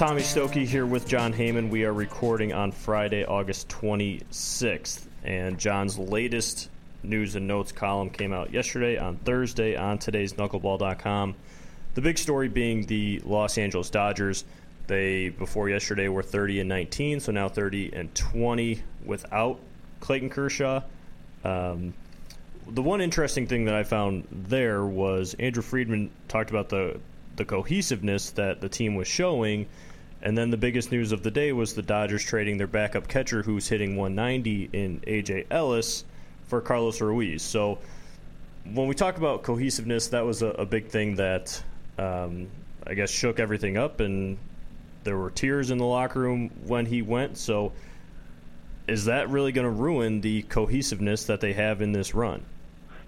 Tommy Stokke here with Jon Heyman. We are recording on Friday, August 26th, and Jon's latest news and notes column came out yesterday on Thursday on today's knuckleball.com. The big story being the Los Angeles Dodgers. They, before yesterday, were 30 and 19, so now 30 and 20 without Clayton Kershaw. Um, the one interesting thing that I found there was Andrew Friedman talked about the the cohesiveness that the team was showing and then the biggest news of the day was the Dodgers trading their backup catcher, who's hitting 190 in AJ Ellis, for Carlos Ruiz. So when we talk about cohesiveness, that was a, a big thing that um, I guess shook everything up, and there were tears in the locker room when he went. So is that really going to ruin the cohesiveness that they have in this run?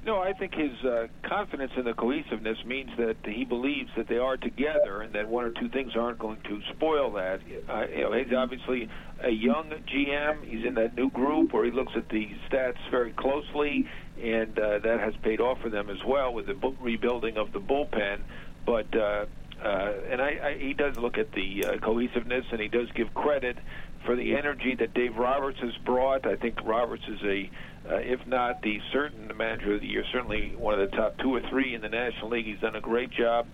No, I think his uh, confidence in the cohesiveness means that he believes that they are together and that one or two things aren't going to spoil that. Uh, you know, he's obviously a young GM. He's in that new group where he looks at the stats very closely, and uh, that has paid off for them as well with the rebuilding of the bullpen. But uh, uh, and I, I, he does look at the uh, cohesiveness, and he does give credit for the energy that Dave Roberts has brought. I think Roberts is a uh, if not the certain manager of the year, certainly one of the top two or three in the National League. He's done a great job.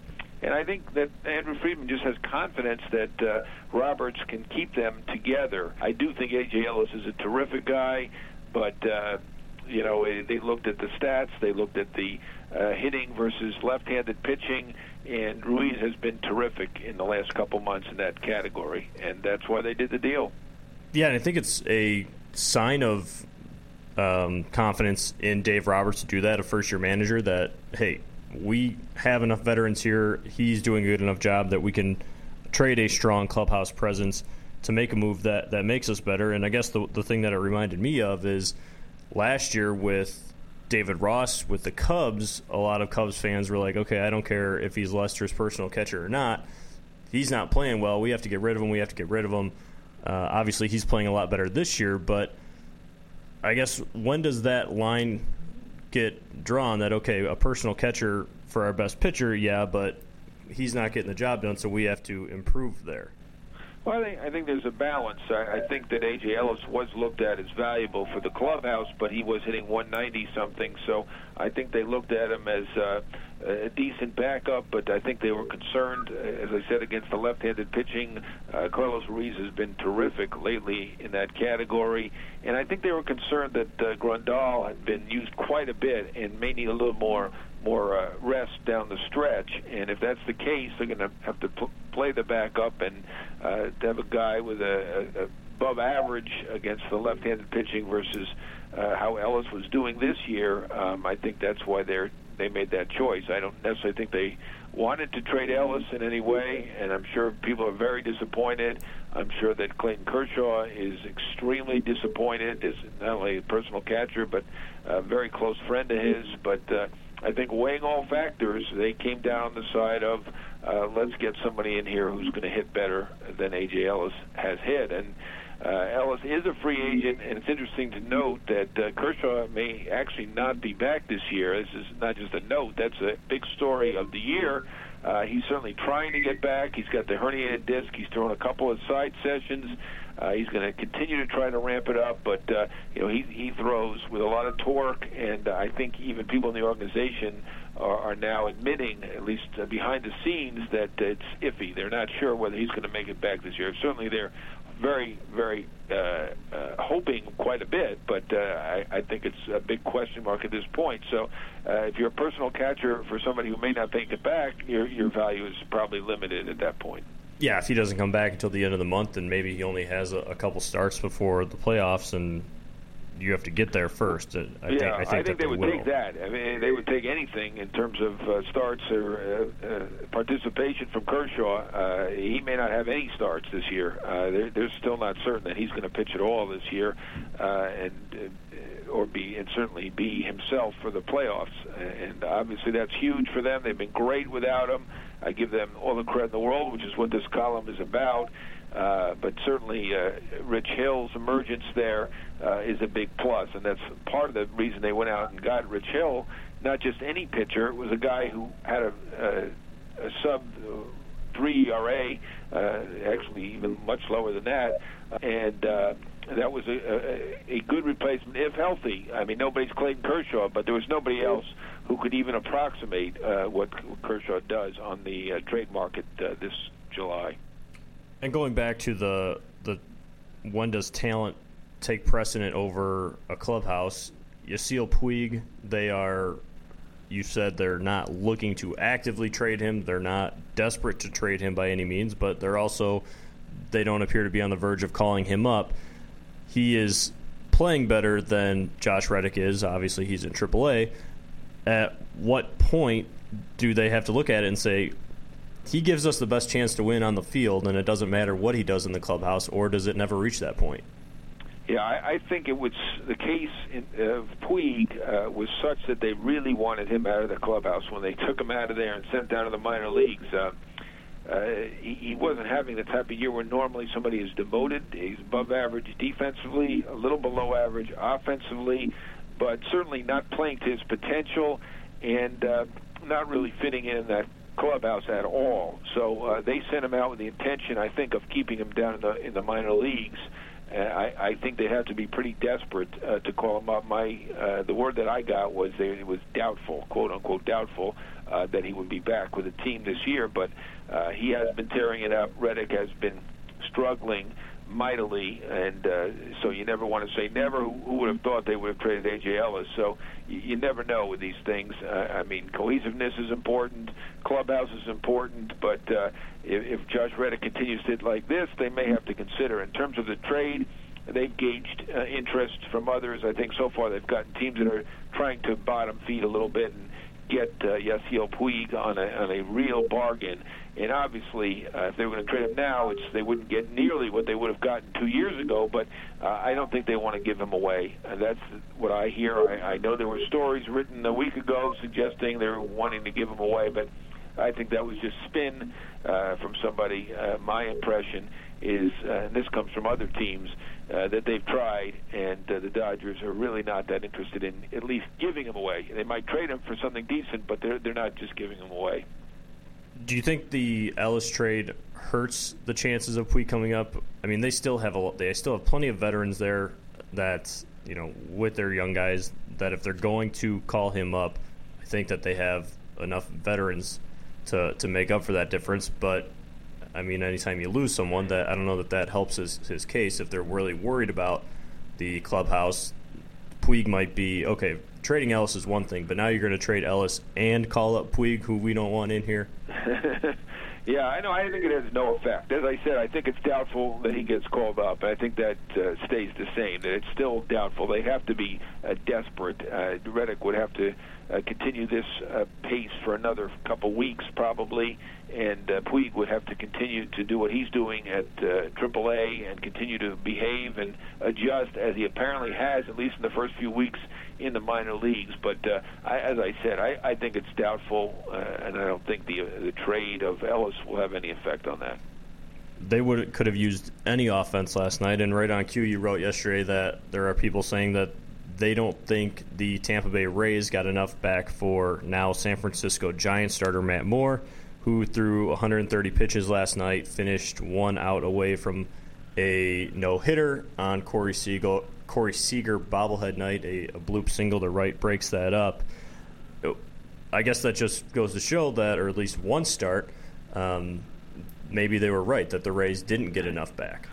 And I think that Andrew Friedman just has confidence that uh, Roberts can keep them together. I do think A.J. Ellis is a terrific guy, but, uh, you know, they looked at the stats, they looked at the uh, hitting versus left handed pitching, and Ruiz has been terrific in the last couple months in that category, and that's why they did the deal. Yeah, and I think it's a sign of um, confidence in Dave Roberts to do that, a first year manager, that, hey, we have enough veterans here. He's doing a good enough job that we can trade a strong clubhouse presence to make a move that, that makes us better. And I guess the, the thing that it reminded me of is last year with David Ross with the Cubs, a lot of Cubs fans were like, okay, I don't care if he's Lester's personal catcher or not. He's not playing well. We have to get rid of him. We have to get rid of him. Uh, obviously, he's playing a lot better this year, but – I guess when does that line get drawn that okay, a personal catcher for our best pitcher, yeah, but he's not getting the job done, so we have to improve there. Well, I think I think there's a balance. I, I think that AJ Ellis was looked at as valuable for the clubhouse, but he was hitting 190 something. So I think they looked at him as uh, a decent backup. But I think they were concerned, as I said, against the left-handed pitching. Uh, Carlos Ruiz has been terrific lately in that category, and I think they were concerned that uh, Grandal had been used quite a bit and may need a little more more uh, rest down the stretch. And if that's the case, they're going to have to pl- play the backup and uh, to have a guy with a, a above average against the left-handed pitching versus uh, how Ellis was doing this year. Um, I think that's why they're they made that choice. I don't necessarily think they wanted to trade Ellis in any way, and I'm sure people are very disappointed. I'm sure that Clayton Kershaw is extremely disappointed. Is not only a personal catcher, but a very close friend of his. But uh, I think weighing all factors, they came down the side of uh, let's get somebody in here who's going to hit better than AJ Ellis has hit. And uh, Ellis is a free agent, and it's interesting to note that uh, Kershaw may actually not be back this year. This is not just a note; that's a big story of the year. Uh, he's certainly trying to get back. He's got the herniated disc. He's thrown a couple of side sessions. Uh, he's going to continue to try to ramp it up, but uh, you know he he throws with a lot of torque, and uh, I think even people in the organization are, are now admitting, at least uh, behind the scenes, that it's iffy. They're not sure whether he's going to make it back this year. Certainly, they're very, very uh, uh, hoping quite a bit, but uh, I, I think it's a big question mark at this point. So, uh, if you're a personal catcher for somebody who may not make it back, your your value is probably limited at that point yeah, if he doesn't come back until the end of the month, then maybe he only has a, a couple starts before the playoffs, and you have to get there first. I yeah, think, I think, I think they, would will. take that. I mean, they would take anything in terms of uh, starts or uh, uh, participation from Kershaw. Uh, he may not have any starts this year. Uh, they're, they're still not certain that he's going to pitch at all this year, uh, and be and certainly be himself for the playoffs. And obviously, that's huge for them. They've been great without him. I give them all the credit in the world, which is what this column is about. Uh, but certainly, uh, Rich Hill's emergence there uh, is a big plus, and that's part of the reason they went out and got Rich Hill. Not just any pitcher; it was a guy who had a, a, a sub three ERA, uh, actually even much lower than that, and uh, that was a, a, a good replacement if healthy. I mean, nobody's Clayton Kershaw, but there was nobody else who could even approximate uh, what Kershaw does on the uh, trade market uh, this July. And going back to the the when does talent take precedent over a clubhouse? Yasiel Puig, they are. You said they're not looking to actively trade him. They're not desperate to trade him by any means, but they're also they don't appear to be on the verge of calling him up. He is playing better than Josh Reddick is. Obviously, he's in AAA. At what point do they have to look at it and say, he gives us the best chance to win on the field, and it doesn't matter what he does in the clubhouse, or does it never reach that point? Yeah, I, I think it was the case in, of Puig uh, was such that they really wanted him out of the clubhouse when they took him out of there and sent down to the minor leagues. Uh, uh, he, he wasn't having the type of year where normally somebody is demoted. He's above average defensively, a little below average offensively, but certainly not playing to his potential and uh, not really fitting in that clubhouse at all. So uh, they sent him out with the intention, I think, of keeping him down in the in the minor leagues. Uh, I, I think they have to be pretty desperate uh, to call him up. My uh, the word that I got was they, it was doubtful, quote unquote doubtful, uh, that he would be back with the team this year. But uh, he has been tearing it up. Reddick has been struggling mightily, and uh, so you never want to say never. Who, who would have thought they would have traded AJ Ellis? So you, you never know with these things. Uh, I mean, cohesiveness is important, clubhouse is important, but uh, if, if Josh Reddick continues to hit like this, they may have to consider in terms of the trade. They've gauged uh, interest from others. I think so far they've gotten teams that are trying to bottom feed a little bit and get uh, Yasiel Puig on a on a real bargain. And obviously, uh, if they were going to trade him now, it's they wouldn't get nearly what they would have gotten two years ago. But uh, I don't think they want to give him away. And that's what I hear. I, I know there were stories written a week ago suggesting they were wanting to give him away, but I think that was just spin uh, from somebody. Uh, my impression is, uh, and this comes from other teams, uh, that they've tried, and uh, the Dodgers are really not that interested in at least giving him away. They might trade him for something decent, but they're they're not just giving him away. Do you think the Ellis trade hurts the chances of Puig coming up? I mean, they still have a they still have plenty of veterans there that you know with their young guys that if they're going to call him up, I think that they have enough veterans to to make up for that difference. But I mean, anytime you lose someone, that I don't know that that helps his his case. If they're really worried about the clubhouse, Puig might be okay trading Ellis is one thing, but now you're going to trade Ellis and call up Puig, who we don't want in here. yeah, I know. I think it has no effect. As I said, I think it's doubtful that he gets called up. I think that uh, stays the same. That it's still doubtful. They have to be uh, desperate. Uh, Reddick would have to uh, continue this uh, pace for another couple weeks, probably, and uh, Puig would have to continue to do what he's doing at uh, AAA and continue to behave and adjust as he apparently has, at least in the first few weeks in the minor leagues. But uh, I, as I said, I, I think it's doubtful, uh, and I don't think the uh, the trade of Ellis will have any effect on that. They would could have used any offense last night, and right on cue, you wrote yesterday that there are people saying that they don't think the Tampa Bay Rays got enough back for now San Francisco Giants starter Matt Moore, who threw 130 pitches last night, finished one out away from a no hitter on Corey Seager, Corey Seager bobblehead night, a, a bloop single to right breaks that up. I guess that just goes to show that, or at least one start, um, maybe they were right that the Rays didn't get enough back.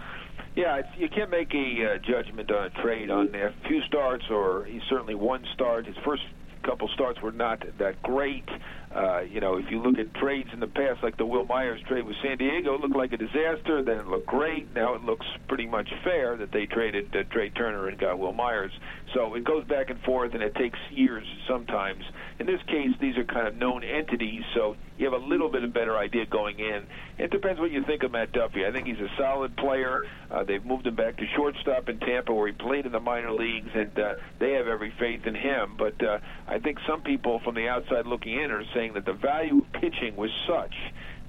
Yeah, you can't make a uh, judgment on a trade on a few starts, or he certainly one start. His first couple starts were not that great. Uh, you know, if you look at trades in the past, like the Wil Myers trade with San Diego, it looked like a disaster. Then it looked great. Now it looks pretty much fair that they traded uh, Trea Turner and got Wil Myers. So it goes back and forth, and it takes years sometimes. In this case, these are kind of known entities, so you have a little bit of better idea going in. It depends what you think of Matt Duffy. I think he's a solid player. Uh, they've moved him back to shortstop in Tampa, where he played in the minor leagues, and uh, they have every faith in him. But uh, I think some people from the outside looking in are saying that the value of pitching was such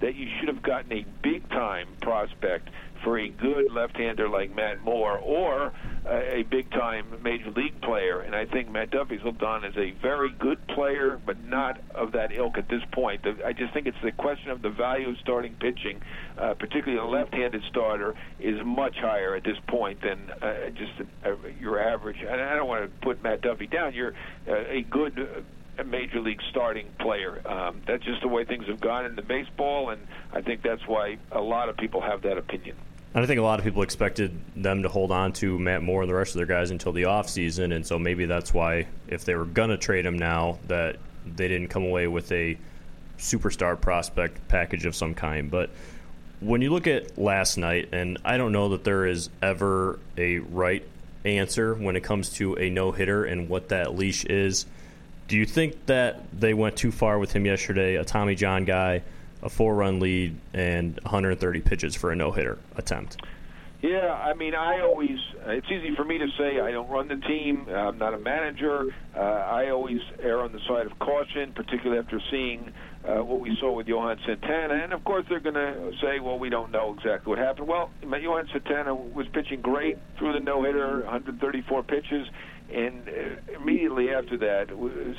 that you should have gotten a big time prospect for a good left-hander like Matt Moore or a, big-time major league player. And I think Matt Duffy's looked on as a very good player, but not of that ilk at this point. I just think it's the question of the value of starting pitching, uh, particularly a left-handed starter, is much higher at this point than uh, just a, your average. And I don't want to put Matt Duffy down. You're uh, a good a major league starting player. Um, that's just the way things have gone in the baseball, and I think that's why a lot of people have that opinion. And I think a lot of people expected them to hold on to Matt Moore and the rest of their guys until the offseason, and so maybe that's why if they were going to trade him now, that they didn't come away with a superstar prospect package of some kind. But when you look at last night, and I don't know that there is ever a right answer when it comes to a no hitter and what that leash is. Do you think that they went too far with him yesterday? A Tommy John guy, a four-run lead, and 130 pitches for a no-hitter attempt. Yeah, I mean, I always, it's easy for me to say I don't run the team. I'm not a manager. Uh, I always err on the side of caution, particularly after seeing uh, what we saw with Johan Santana. And of course, they're going to say, well, we don't know exactly what happened. Well, Johan Santana was pitching great through the no hitter, 134 pitches and uh, immediately after that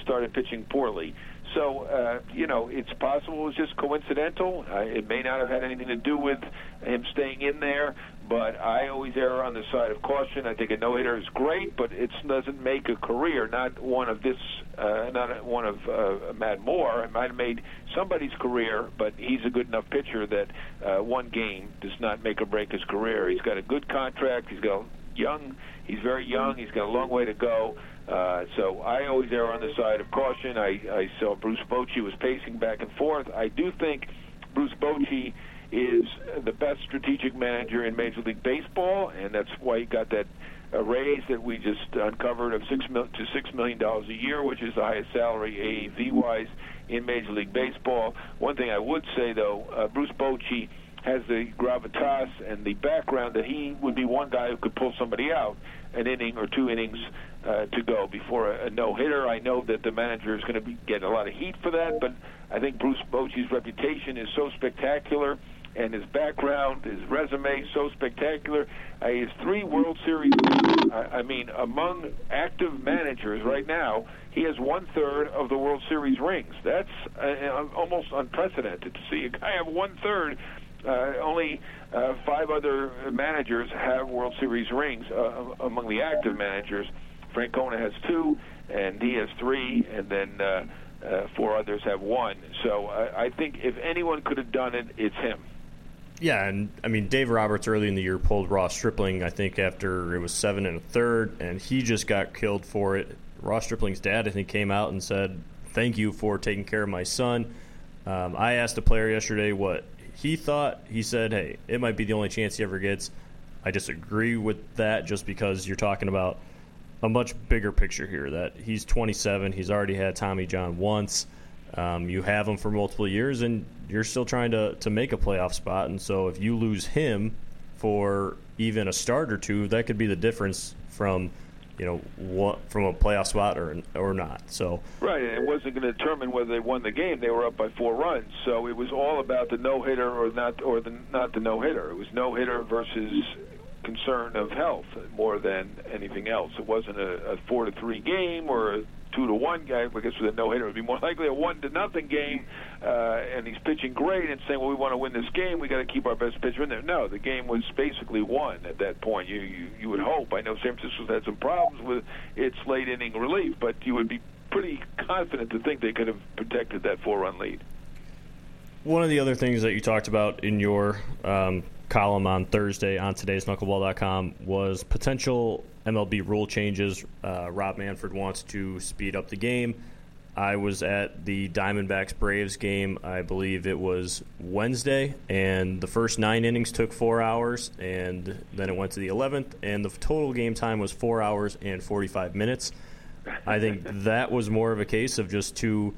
started pitching poorly. So uh, you know, it's possible it was just coincidental. Uh, it may not have had anything to do with him staying in there. But I always err on the side of caution. I think a no hitter is great, but it doesn't make a career. Not one of this, uh, not one of uh, Matt Moore. It might have made somebody's career, but he's a good enough pitcher that uh, one game does not make or break his career. He's got a good contract. He's got young He's very young. He's got a long way to go. Uh, so I always err on the side of caution. I, I saw Bruce Bochy was pacing back and forth. I do think Bruce Bochy is the best strategic manager in Major League Baseball, and that's why he got that a raise that we just uncovered of six mil- to six million dollars a year, which is the highest salary AAV wise in Major League Baseball. One thing I would say though, uh, Bruce Bochy has the gravitas and the background that he would be one guy who could pull somebody out an inning or two innings uh, to go before a, a no hitter. I know that the manager is going to be, get a lot of heat for that, but I think Bruce Bochy's reputation is so spectacular and his background, his resume, so spectacular. Uh, has three World Series. I, I mean, among active managers right now, he has one third of the World Series rings. That's uh, almost unprecedented to see a guy have one third. Uh, only uh, five other managers have World Series rings uh, among the active managers. Francona has two, and he has three, and then four others have one. So I think if anyone could have done it, it's him. Yeah, and I mean Dave Roberts early in the year pulled Ross Stripling. I think after it was seven and a third, and he just got killed for it. Ross Stripling's dad, I think, came out and said, "Thank you for taking care of my son." Um, I asked a player yesterday what he thought he said, "Hey, it might be the only chance he ever gets." I disagree with that, just because you're talking about a much bigger picture here. That he's 27, he's already had Tommy John once. Um, you have him for multiple years, and you're still trying to to make a playoff spot. And so, if you lose him for even a start or two, that could be the difference from you know, what, from a playoff spot or or not. So right, it wasn't going to determine whether they won the game. They were up by four runs, so it was all about the no hitter or not, or the not the no hitter. It was no hitter versus concern of health more than anything else. It wasn't a, a four to three game or a two to one game. I guess with a no hitter, it would be more likely a one to nothing game. Uh, and he's pitching great and saying, "Well, we want to win this game. We got to keep our best pitcher in there." No, the game was basically won at that point. You you, you would hope. I know San Francisco's had some problems with its late inning relief, but you would be pretty confident to think they could have protected that four run lead. One of the other things that you talked about in your um, column on Thursday on today's knuckleball.com was potential MLB rule changes. Uh, Rob Manfred wants to speed up the game. I was at the Diamondbacks Braves game, I believe it was Wednesday, and the first nine innings took four hours, and then it went to the 11th, and the total game time was four hours and 45 minutes. I think that was more of a case of just two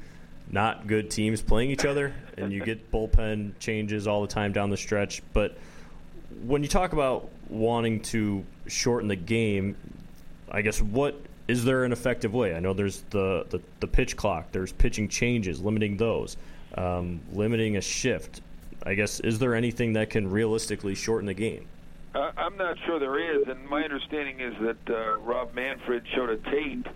not good teams playing each other, and you get bullpen changes all the time down the stretch. But when you talk about wanting to shorten the game, I guess what is there an effective way? I know there's the, the, the pitch clock, there's pitching changes, limiting those, um, limiting a shift. I guess is there anything that can realistically shorten the game? Uh, I'm not sure there is, and my understanding is that uh, Rob Manfred showed a tape,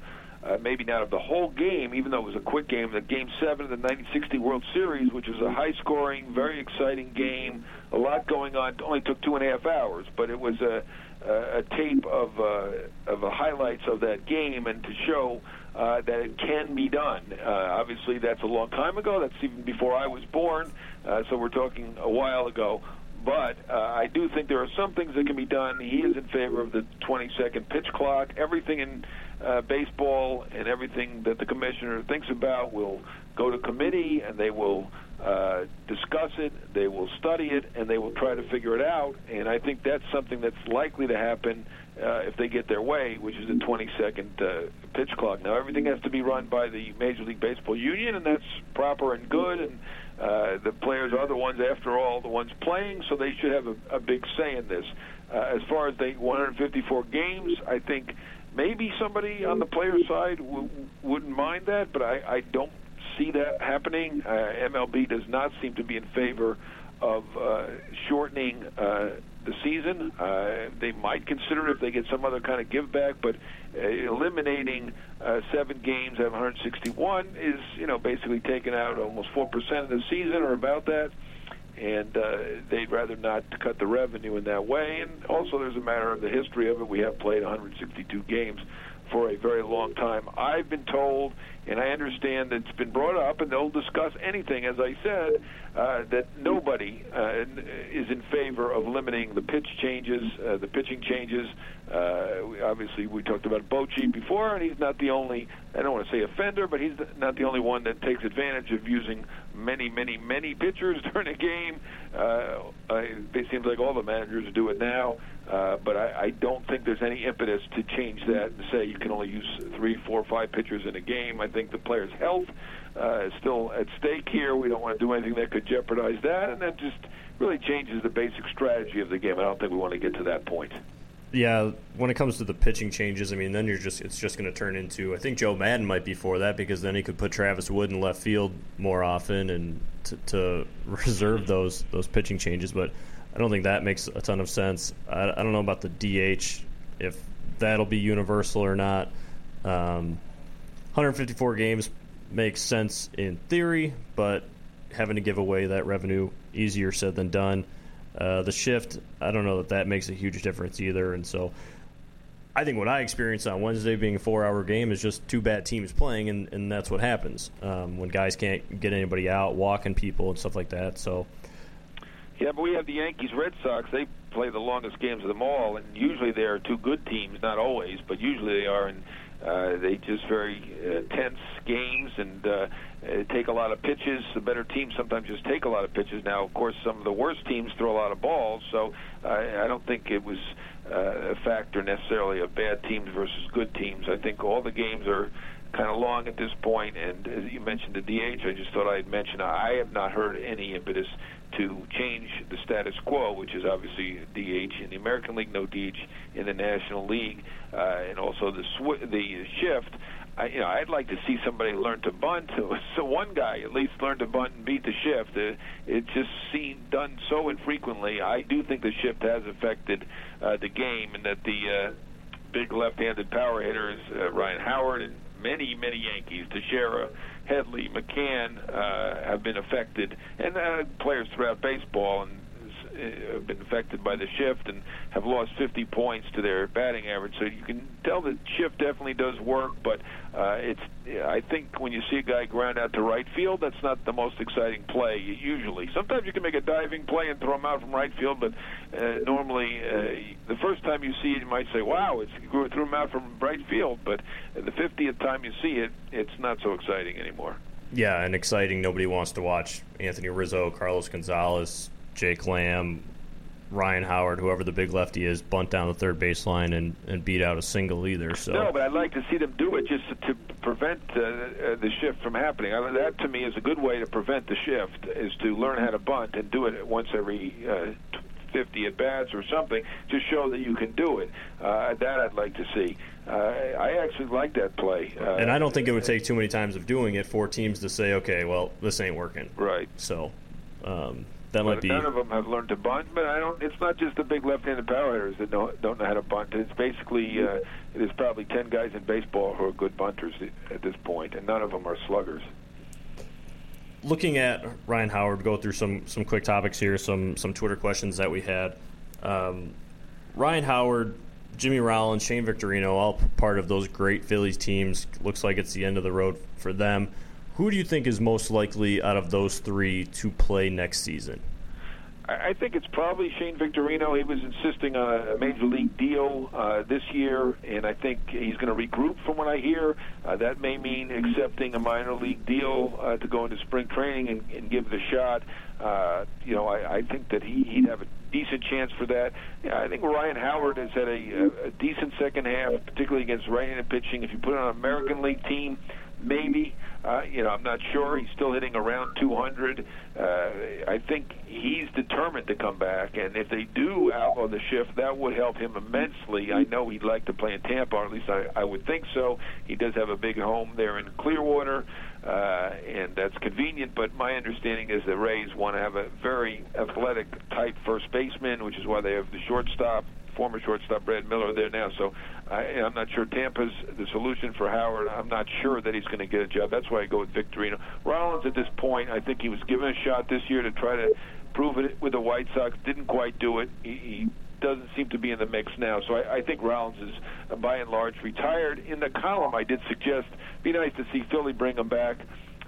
uh, maybe not of the whole game, even though it was a quick game, the Game 7 of the 1960 World Series, which was a high-scoring, very exciting game, a lot going on. Only took two and a half hours, but it was a, a, tape of, uh, of highlights of that game and to show uh, that it can be done. Uh, obviously, that's a long time ago. That's even before I was born, uh, so we're talking a while ago. But uh, I do think there are some things that can be done. He is in favor of the 20 second pitch clock. Everything in uh, baseball and everything that the commissioner thinks about will go to committee and they will uh, discuss it, they will study it, and they will try to figure it out. And I think that's something that's likely to happen uh, if they get their way, which is a 20 second uh, pitch clock. Now, everything has to be run by the Major League Baseball Union, and that's proper and good. And uh, the players are the ones, after all, the ones playing, so they should have a, a big say in this. Uh, as far as the 154 games, I think maybe somebody on the player side w- wouldn't mind that, but I, I don't see that happening. Uh, MLB does not seem to be in favor of uh, shortening uh, the season. Uh, they might consider it if they get some other kind of give back, but uh, eliminating uh, seven games of 161 is, you know, basically taking out almost four percent of the season or about that. And uh, they'd rather not cut the revenue in that way. And also, there's a matter of the history of it. We have played 162 games for a very long time. I've been told, and I understand that it's been brought up, and they'll discuss anything, as I said, uh, that nobody uh, is in favor of limiting the pitch changes, uh, the pitching changes. Uh, obviously, we talked about Bochy before, and he's not the only, I don't want to say offender, but he's not the only one that takes advantage of using many, many, many pitchers during a game. Uh, it seems like all the managers do it now. Uh, but I, I don't think there's any impetus to change that and say you can only use three, four, five pitchers in a game. I think the player's health uh, is still at stake here. We don't want to do anything that could jeopardize that, and that just really changes the basic strategy of the game. I don't think we want to get to that point. Yeah, when it comes to the pitching changes, I mean, then you're just it's just going to turn into. I think Joe Maddon might be for that because then he could put Travis Wood in left field more often and to, to reserve those those pitching changes, but. I don't think that makes a ton of sense. I, I don't know about the DH if that'll be universal or not. Um, 154 games makes sense in theory, but having to give away that revenue easier said than done. Uh, the shift, I don't know that that makes a huge difference either, and so I think what I experienced on Wednesday being a four-hour game is just two bad teams playing, and, and that's what happens um, when guys can't get anybody out, walking people and stuff like that. So yeah, but we have the Yankees, Red Sox. They play the longest games of them all, and usually they are two good teams. Not always, but usually they are. And uh, they just very uh, tense games and uh, uh, take a lot of pitches. The better teams sometimes just take a lot of pitches. Now, of course, some of the worst teams throw a lot of balls, so uh, I don't think it was uh, a factor necessarily of bad teams versus good teams. I think all the games are kind of long at this point, and as you mentioned the DH, I just thought I'd mention I have not heard any impetus to change the status quo, which is obviously DH in the American League, no DH in the National League, uh, and also the sw- the shift. I, you know, I'd like to see somebody learn to bunt. So one guy at least learn to bunt and beat the shift. Uh, it's just seen done so infrequently. I do think the shift has affected uh, the game, and that the uh, big left-handed power hitters, uh, Ryan Howard and many, many Yankees, Teixeira, Headley, McCann, uh, have been affected, and uh, players throughout baseball and have been affected by the shift and have lost 50 points to their batting average. So you can tell that shift definitely does work, but uh, it's I think when you see a guy ground out to right field, that's not the most exciting play usually. Sometimes you can make a diving play and throw him out from right field, but uh, normally uh, the first time you see it, you might say, "Wow, it's threw him out from right field," but the 50th time you see it, it's not so exciting anymore. Yeah, and exciting. Nobody wants to watch Anthony Rizzo, Carlos Gonzalez, Jake Lamb, Ryan Howard, whoever the big lefty is, bunt down the third baseline and, and beat out a single either. So no, but I'd like to see them do it just to prevent uh, uh, the shift from happening. I mean, that to me is a good way to prevent the shift is to learn how to bunt and do it once every uh, 50 at bats or something to show that you can do it. Uh, that I'd like to see. Uh, I actually like that play. Uh, and I don't think it would take too many times of doing it for teams to say, okay, well, this ain't working. Right. So. Um, that might be. None of them have learned to bunt, but I don't. It's not just the big left-handed power hitters that don't don't know how to bunt. It's basically uh, there's probably ten guys in baseball who are good bunters at this point, and none of them are sluggers. Looking at Ryan Howard, go through some some quick topics here, some some Twitter questions that we had. Um, Ryan Howard, Jimmy Rollins, Shane Victorino, all part of those great Phillies teams. Looks like it's the end of the road for them. Who do you think is most likely out of those three to play next season? I think it's probably Shane Victorino. He was insisting on a major league deal uh, this year, and I think he's going to regroup. From what I hear, uh, that may mean accepting a minor league deal uh, to go into spring training and, and give it a shot. Uh, you know, I, I think that he, he'd have a decent chance for that. Yeah, I think Ryan Howard has had a, a decent second half, particularly against right-handed pitching. If you put on an American League team, maybe. Uh, you know, I'm not sure. He's still hitting around 200. Uh, I think he's determined to come back, and if they do outlaw the shift, that would help him immensely. I know he'd like to play in Tampa, or at least I, I would think so. He does have a big home there in Clearwater, uh, and that's convenient. But my understanding is the Rays want to have a very athletic type first baseman, which is why they have the shortstop former shortstop Brad Miller there now. So I, I'm not sure Tampa's the solution for Howard. I'm not sure that he's going to get a job. That's why I go with Victorino. Rollins at this point, I think he was given a shot this year to try to prove it with the White Sox. Didn't quite do it. He, he doesn't seem to be in the mix now. So I, I think Rollins is, by and large, retired. In the column, I did suggest be nice to see Philly bring him back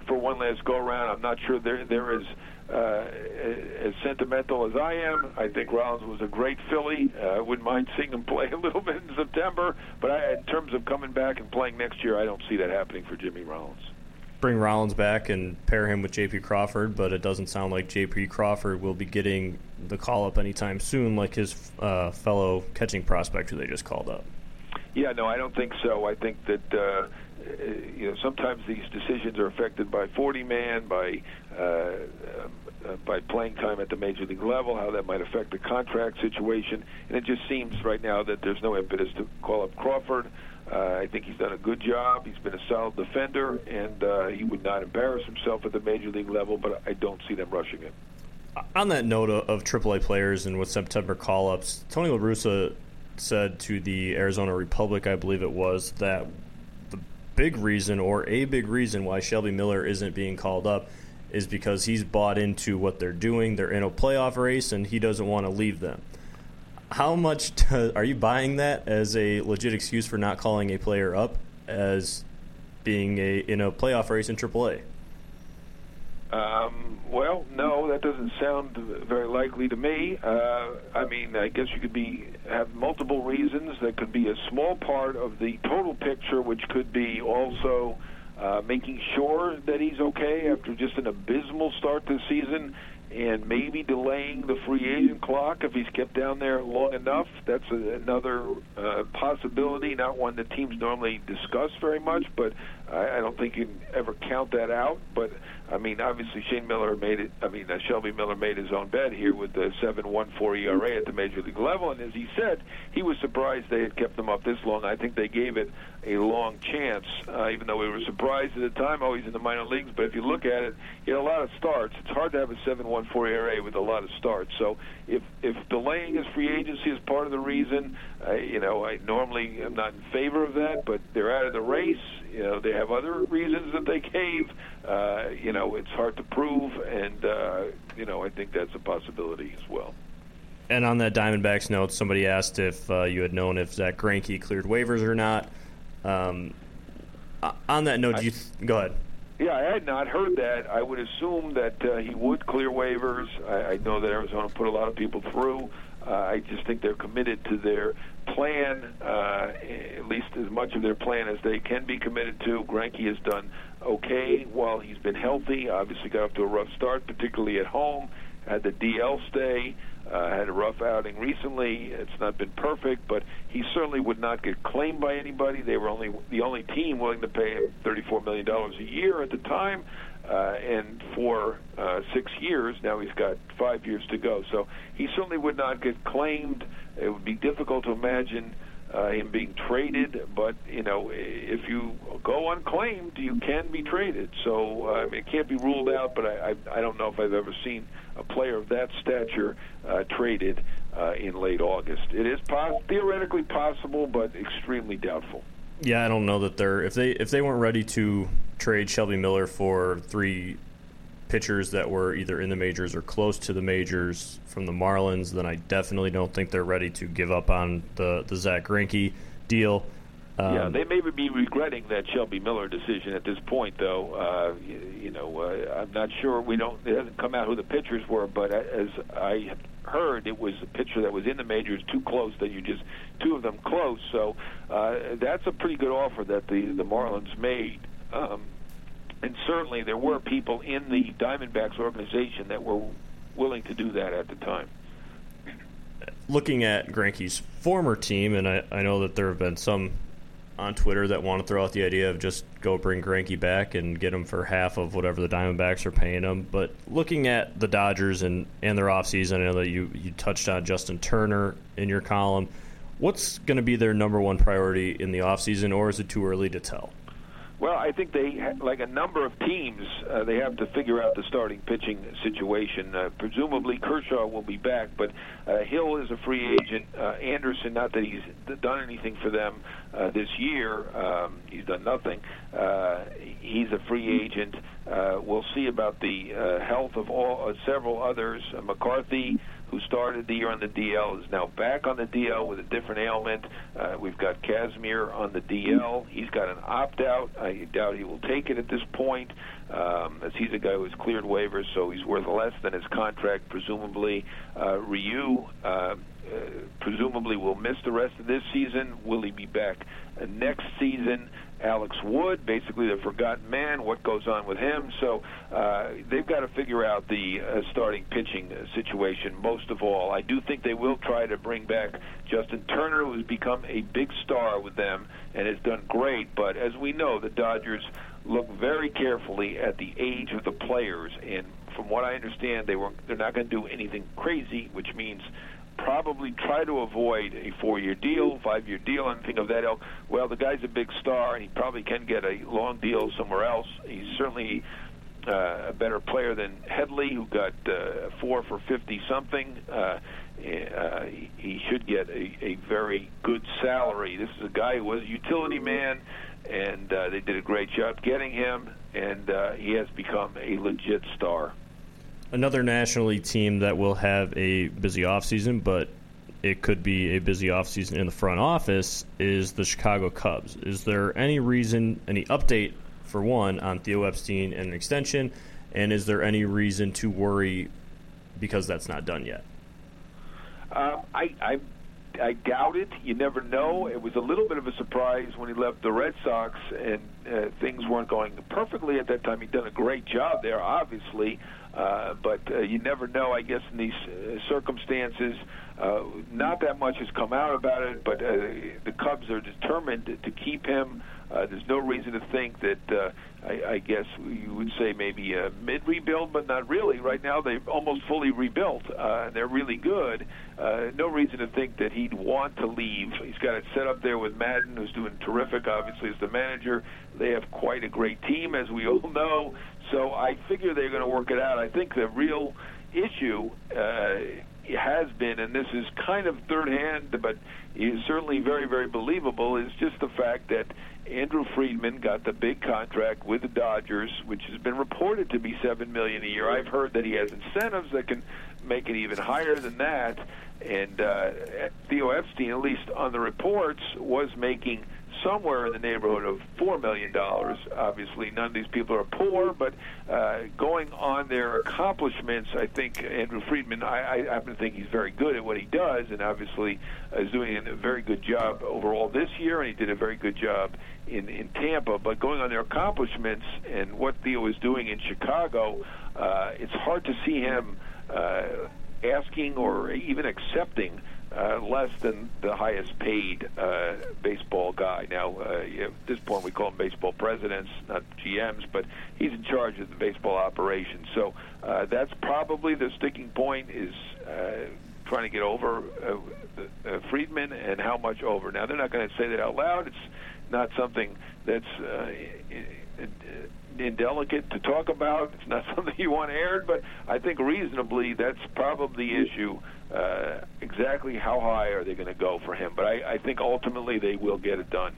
for one last go around. I'm not sure there there is uh, as sentimental as I am. I think Rollins was a great Philly. Uh, I wouldn't mind seeing him play a little bit in September, but I, in terms of coming back and playing next year, I don't see that happening for Jimmy Rollins. Bring Rollins back and pair him with J.P. Crawford, but it doesn't sound like J.P. Crawford will be getting the call up anytime soon, like his uh, fellow catching prospect who they just called up. Yeah, no, I don't think so. I think that uh, you know sometimes these decisions are affected by 40 man, by uh, uh, by playing time at the major league level, how that might affect the contract situation, and it just seems right now that there's no impetus to call up Crawford. Uh, I think he's done a good job. He's been a solid defender, and uh, he would not embarrass himself at the major league level. But I don't see them rushing him. On that note of AAA players and with September call-ups, Tony La Russa said to the Arizona Republic, I believe it was, that big reason or a big reason why Shelby Miller isn't being called up is because he's bought into what they're doing. They're in a playoff race, and he doesn't want to leave them. How much do, are you buying that as a legit excuse for not calling a player up as being a in a playoff race in AAA? Um, well, no, that doesn't sound very likely to me. Uh, I mean, I guess you could be have multiple reasons. That could be a small part of the total picture, which could be also uh, making sure that he's okay after just an abysmal start to the season and maybe delaying the free agent clock if he's kept down there long enough. That's a, another uh, possibility, not one that teams normally discuss very much, but I, I don't think you can ever count that out. But I mean, obviously Shane Miller made it. I mean, uh, Shelby Miller made his own bed here with the 7.14 ERA at the major league level, and as he said, he was surprised they had kept them up this long. I think they gave it a long chance, uh, even though we were surprised at the time. Always in the minor leagues, but if you look at it, he had a lot of starts. It's hard to have a 7.14 ERA with a lot of starts. So if if delaying his free agency is part of the reason, you know, I normally am not in favor of that, but they're out of the race. You know, they have other reasons that they gave. Uh, you know, it's hard to prove, and uh, you know, I think that's a possibility as well. And on that Diamondbacks note, somebody asked if uh, you had known if Zack Greinke cleared waivers or not. Um, on that note, you th- go ahead. Yeah, I had not heard that. I would assume that uh, he would clear waivers. I, I know that Arizona put a lot of people through. Uh, I just think they're committed to their plan, uh, at least as much of their plan as they can be committed to. Greinke has done okay while he's been healthy. Obviously, got off to a rough start, particularly at home. Had the DL stay. Uh, had a rough outing recently. It's not been perfect, but he certainly would not get claimed by anybody. They were only the only team willing to pay him $34 million a year at the time. Uh, and for uh, six years, now he's got five years to go. So he certainly would not get claimed. It would be difficult to imagine uh, him being traded. But you know, if you go unclaimed, you can be traded. So uh, it can't be ruled out. But I, I, I don't know if I've ever seen a player of that stature uh, traded uh, in late August. It is pos- theoretically possible, but extremely doubtful. Yeah, I don't know that they're if they if they weren't ready to trade Shelby Miller for three pitchers that were either in the majors or close to the majors from the Marlins, then I definitely don't think they're ready to give up on the the Zack Greinke deal. Um, yeah, they may be regretting that Shelby Miller decision at this point, though. Uh, you, you know, uh, I'm not sure. We don't. It hasn't come out who the pitchers were, but as I heard, it was a pitcher that was in the majors too close that you just two of them close. So uh, that's a pretty good offer that the the Marlins made. Um, and certainly there were people in the Diamondbacks organization that were willing to do that at the time. Looking at Greinke's former team, and I, I know that there have been some on Twitter that want to throw out the idea of just go bring Greinke back and get him for half of whatever the Diamondbacks are paying him. But looking at the Dodgers and, and their offseason, I know that you, you touched on Justin Turner in your column. What's going to be their number one priority in the offseason, or is it too early to tell? Well, I think they, like a number of teams, uh, they have to figure out the starting pitching situation. Uh, presumably, Kershaw will be back, but uh, Hill is a free agent. Uh, Anderson, not that he's done anything for them uh, this year, um, he's done nothing. Uh, he's a free agent. Uh, we'll see about the uh, health of all uh, several others. Uh, McCarthy who started the year on the DL, is now back on the DL with a different ailment. Uh, we've got Kazmir on the DL. He's got an opt out. I doubt he will take it at this point, um, as he's a guy who's cleared waivers, so he's worth less than his contract, presumably. Uh, Ryu. Uh, uh, presumably will miss the rest of this season. Will he be back uh, next season? Alex Wood, basically the forgotten man. What goes on with him? So uh, they've got to figure out the uh, starting pitching situation. Most of all, I do think they will try to bring back Justin Turner, who's become a big star with them and has done great. But as we know, the Dodgers look very carefully at the age of the players, and from what I understand, they were they're not going to do anything crazy, which means probably try to avoid a four-year deal, five-year deal, anything of that ilk. Well, the guy's a big star, and he probably can get a long deal somewhere else. He's certainly uh, a better player than Headley, who got uh, four for fifty-something. Uh, uh, he should get a, a very good salary. This is a guy who was a utility man, and uh, they did a great job getting him, and uh, he has become a legit star another National League team that will have a busy offseason, but it could be a busy offseason in the front office is the Chicago Cubs. Is there any reason, any update for one on Theo Epstein and an extension, and is there any reason to worry because that's not done yet? Uh, I, I I doubt it. You never know. It was a little bit of a surprise when he left the Red Sox, and uh, things weren't going perfectly at that time. He'd done a great job there, obviously, uh, but uh, you never know. I guess in these uh, circumstances, uh, not that much has come out about it, but uh, the Cubs are determined to keep him. Uh, there's no reason to think that. Uh, I, I guess you would say maybe a mid rebuild, but not really. Right now, they've almost fully rebuilt. Uh, they're really good. Uh, no reason to think that he'd want to leave. He's got it set up there with Maddon, who's doing terrific. Obviously, as the manager, they have quite a great team, as we all know. So I figure they're going to work it out. I think the real issue uh, has been, and this is kind of third hand, but is certainly very, very believable, is just the fact that Andrew Friedman got the big contract with the Dodgers, which has been reported to be seven million a year. I've heard that he has incentives that can make it even higher than that. And uh, Theo Epstein, at least on the reports, was making somewhere in the neighborhood of four million dollars. Obviously, none of these people are poor, but uh, going on their accomplishments, I think Andrew Friedman. I, I happen to think he's very good at what he does, and obviously is doing a very good job overall this year, and he did a very good job in in Tampa. But going on their accomplishments and what Theo is doing in Chicago, uh, it's hard to see him. Uh, asking or even accepting uh, less than the highest paid uh, baseball guy. Now, uh, at this point, we call them baseball presidents, not GMs, but he's in charge of the baseball operation. So uh, that's probably the sticking point is uh, trying to get over uh, uh, Friedman and how much over. Now they're not going to say that out loud. It's not something that's uh, indelicate to talk about. It's not something you want aired, but I think reasonably that's probably the issue. Uh, exactly how high are they going to go for him? But I, I think ultimately they will get it done.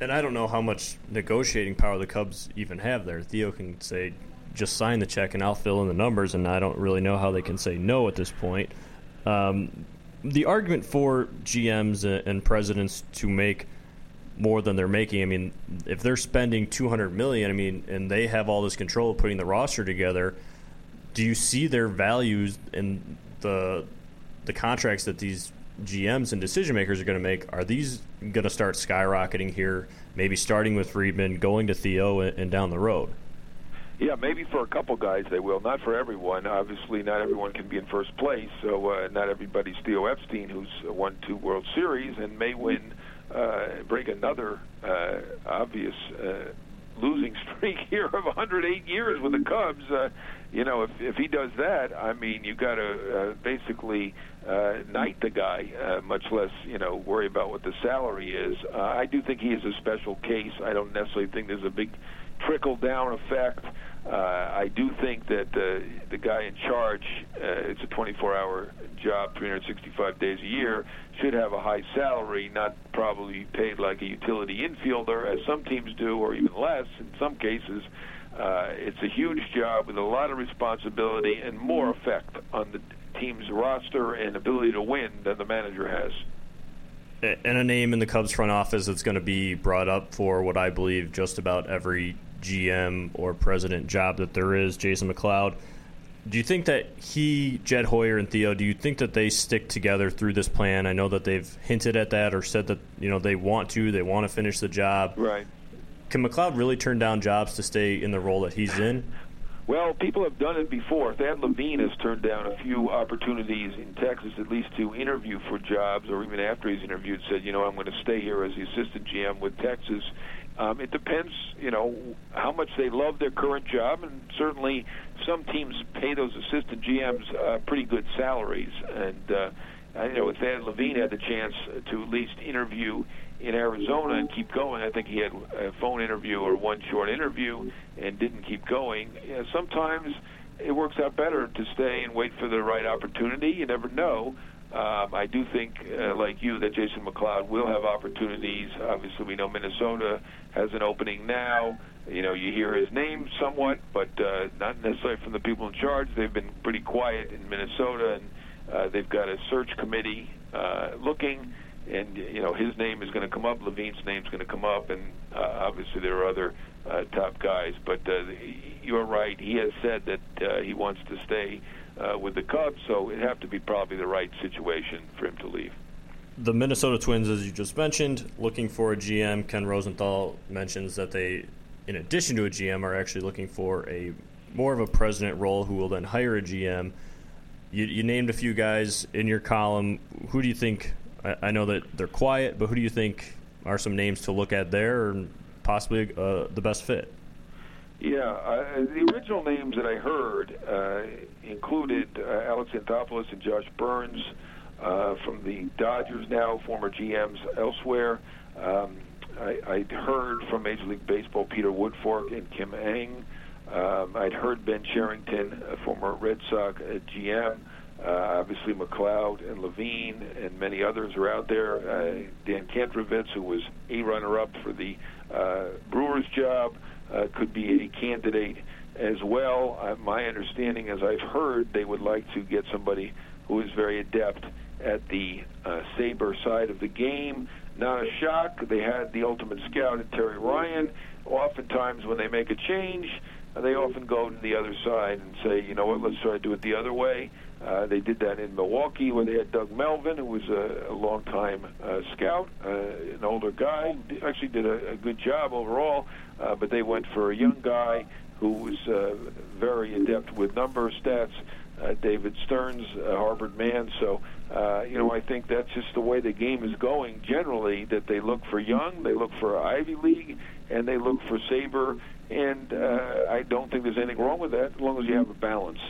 And I don't know how much negotiating power the Cubs even have there. Theo can say, just sign the check and I'll fill in the numbers, and I don't really know how they can say no at this point. Um, the argument for GMs and presidents to make more than they're making. I mean, if they're spending 200 million, I mean, and they have all this control of putting the roster together, do you see their values in the the contracts that these GMs and decision makers are going to make? Are these going to start skyrocketing here? Maybe starting with Friedman, going to Theo, and down the road. Yeah, maybe for a couple guys they will. Not for everyone. Obviously, not everyone can be in first place. So uh, not everybody's Theo Epstein, who's won two World Series and may win uh, break another uh, obvious uh, losing streak here of 108 years with the Cubs. Uh, you know, if if he does that, I mean, you got to uh, basically uh, knight the guy, uh, much less you know worry about what the salary is. Uh, I do think he is a special case. I don't necessarily think there's a big trickle down effect. Uh, I do think that uh, the guy in charge, uh, it's a 24 hour job, 365 days a year, should have a high salary, not probably paid like a utility infielder, as some teams do, or even less in some cases. Uh, it's a huge job with a lot of responsibility and more effect on the team's roster and ability to win than the manager has and a name in the Cubs front office that's going to be brought up for what I believe just about every GM or president job that there is, Jason McLeod. Do you think that he, Jed Hoyer, and Theo, do you think that they stick together through this plan? I know that they've hinted at that or said that you know they want to, they want to finish the job. Right. Can McLeod really turn down jobs to stay in the role that he's in? Well, people have done it before. Thad Levine has turned down a few opportunities in Texas, at least to interview for jobs, or even after he's interviewed, said, you know, I'm going to stay here as the assistant GM with Texas. Um, it depends, you know, how much they love their current job, and certainly some teams pay those assistant GMs uh, pretty good salaries. And uh, I know if Thad Levine had the chance to at least interview in Arizona and keep going, I think he had a phone interview or one short interview and didn't keep going. You sometimes it works out better to stay and wait for the right opportunity. You never know. Um, I do think, uh, like you, that Jason McLeod will have opportunities. Obviously, we know Minnesota has an opening now. You know, you hear his name somewhat, but uh, not necessarily from the people in charge. They've been pretty quiet in Minnesota, and uh, they've got a search committee uh, looking. And you know, his name is going to come up. Levine's name is going to come up, and uh, obviously there are other uh, top guys. But uh, you're right. He has said that uh, he wants to stay uh, with the Cubs, so it'd have to be probably the right situation for him to leave. The Minnesota Twins, as you just mentioned, looking for a GM. Ken Rosenthal mentions that they, in addition to a GM, are actually looking for a more of a president role who will then hire a GM. You, you named a few guys in your column. Who do you think? I, I, know that they're quiet, but who do you think are some names to look at there, possibly uh, the best fit? Yeah, uh, the original names that I heard uh, included uh, Alex Anthopoulos and Josh Byrnes uh, from the Dodgers now, former GMs elsewhere. Um, I, I'd heard from Major League Baseball Peter Woodfork and Kim Ng. Um, I'd heard Ben Cherington, a former Red Sox uh, GM. Uh, obviously, McLeod and Levine and many others are out there. Uh, Dan Kantrovitz, who was a runner-up for the uh, Brewers job, could be a candidate as well. Uh, my understanding, as I've heard, they would like to get somebody who is very adept at the uh, SABR side of the game. Not a shock. They had the ultimate scout at Terry Ryan. Oftentimes, when they make a change, they often go to the other side and say, you know what, let's try to do it the other way. Uh, they did that in Milwaukee, where they had Doug Melvin, who was a, a long-time uh, scout, uh, an older guy. Actually, did a, a good job overall, uh, but they went for a young guy who was uh, very adept with number stats. Uh, David Stearns, a Harvard man. So, uh, you know, I think that's just the way the game is going generally, that they look for young, they look for Ivy League, and they look for SABR. And uh, I don't think there's anything wrong with that as long as you have a balance.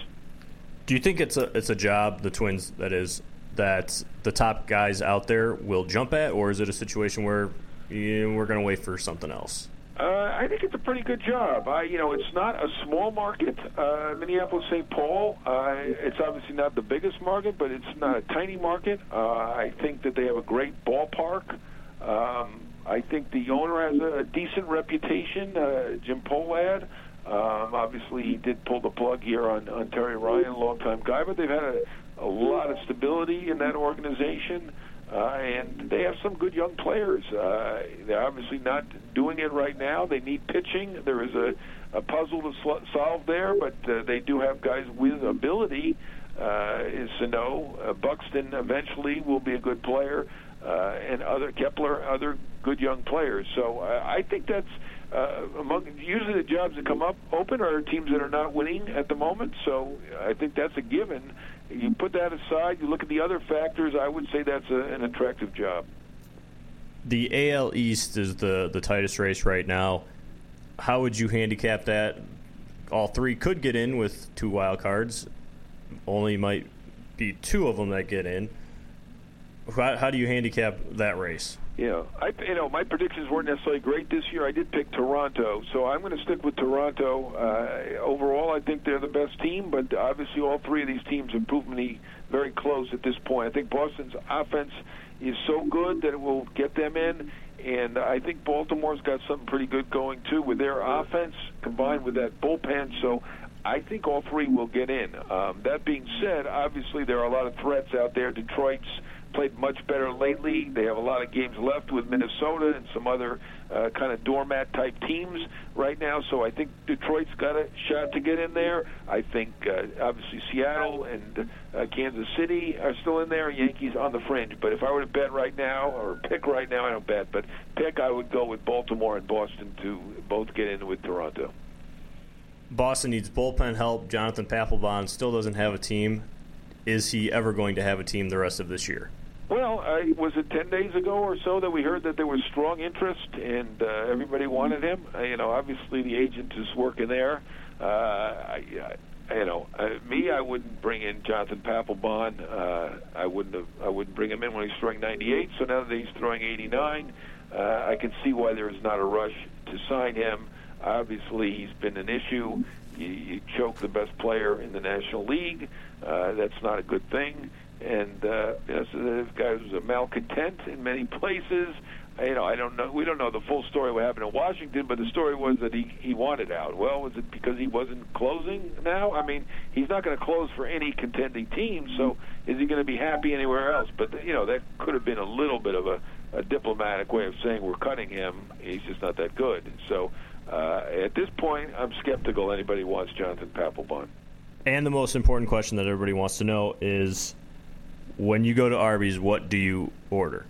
Do you think it's a it's a job the Twins that is that the top guys out there will jump at, or is it a situation where you know, we're going to wait for something else? Uh, I think it's a pretty good job. I, you know, it's not a small market. Uh, Minneapolis, St. Paul. Uh, it's obviously not the biggest market, but it's not a tiny market. Uh, I think that they have a great ballpark. Um, I think the owner has a, a decent reputation, uh, Jim Pohlad. Um, obviously, he did pull the plug here on, on Terry Ryan, longtime guy, but they've had a, a lot of stability in that organization. Uh, and they have some good young players. Uh, they're obviously not doing it right now. They need pitching. There is a, a puzzle to sl- solve there, but uh, they do have guys with ability. Uh, is Sano, uh, Buxton eventually will be a good player, uh, and other Kepler, other good young players. So uh, I think that's uh, among usually the jobs that come up open are teams that are not winning at the moment. So I think that's a given. You put that aside, you look at the other factors. I would say that's a, an attractive job. The AL East is the the tightest race right now. How would you handicap that? All three could get in with two wild cards. Only might be two of them that get in. How, how do you handicap that race? Yeah, I you know my predictions weren't necessarily great this year. I did pick Toronto, so I'm going to stick with Toronto. Uh, overall, I think they're the best team, but obviously all three of these teams me very close at this point. I think Boston's offense is so good that it will get them in, and I think Baltimore's got something pretty good going too with their offense combined with that bullpen. So I think all three will get in. Um, that being said, obviously there are a lot of threats out there. Detroit's played much better lately. They have a lot of games left with Minnesota and some other uh, kind of doormat type teams right now. So I think Detroit's got a shot to get in there. I think uh, obviously Seattle and uh, Kansas City are still in there. Yankees on the fringe. But if I were to bet right now or pick right now, I don't bet, but pick, I would go with Baltimore and Boston to both get in with Toronto. Boston needs bullpen help. Jonathan Papelbon still doesn't have a team. Is he ever going to have a team the rest of this year? Well, uh, was it ten days ago or so that we heard that there was strong interest and uh, everybody wanted him? Uh, you know, obviously the agent is working there. Uh, I, I, you know, uh, me, I wouldn't bring in Jonathan Papelbon. Uh, I wouldn't have. I wouldn't bring him in when he's throwing 98. So now that he's throwing 89, uh, I can see why there is not a rush to sign him. Obviously, he's been an issue. You, you choke the best player in the National League. Uh, that's not a good thing and uh, you know, so this guy was a malcontent in many places. You know, I don't know. We don't know the full story what happened in Washington, but the story was that he he wanted out. Well, was it because he wasn't closing now? I mean, he's not going to close for any contending team, so is he going to be happy anywhere else? But you know, that could have been a little bit of a, a diplomatic way of saying we're cutting him. He's just not that good. So uh, at this point, I'm skeptical anybody wants Jonathan Papelbon. And the most important question that everybody wants to know is when you go to Arby's, what do you order?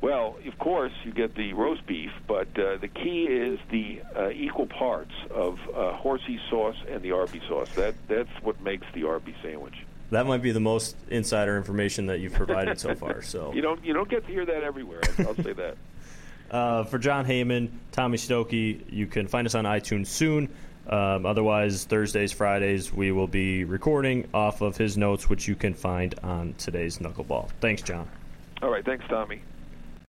Well, of course, you get the roast beef, but uh, the key is the uh, equal parts of uh, horsey sauce and the Arby sauce. That that's what makes the Arby sandwich. That might be the most insider information that you've provided so far. So you don't you don't get to hear that everywhere. I'll say that. Uh, for Jon Heyman, Tommy Stokke, you can find us on iTunes soon. Um, otherwise, Thursdays, Fridays, we will be recording off of his notes, which you can find on today's Knuckleball. Thanks, Jon. All right. Thanks, Tommy.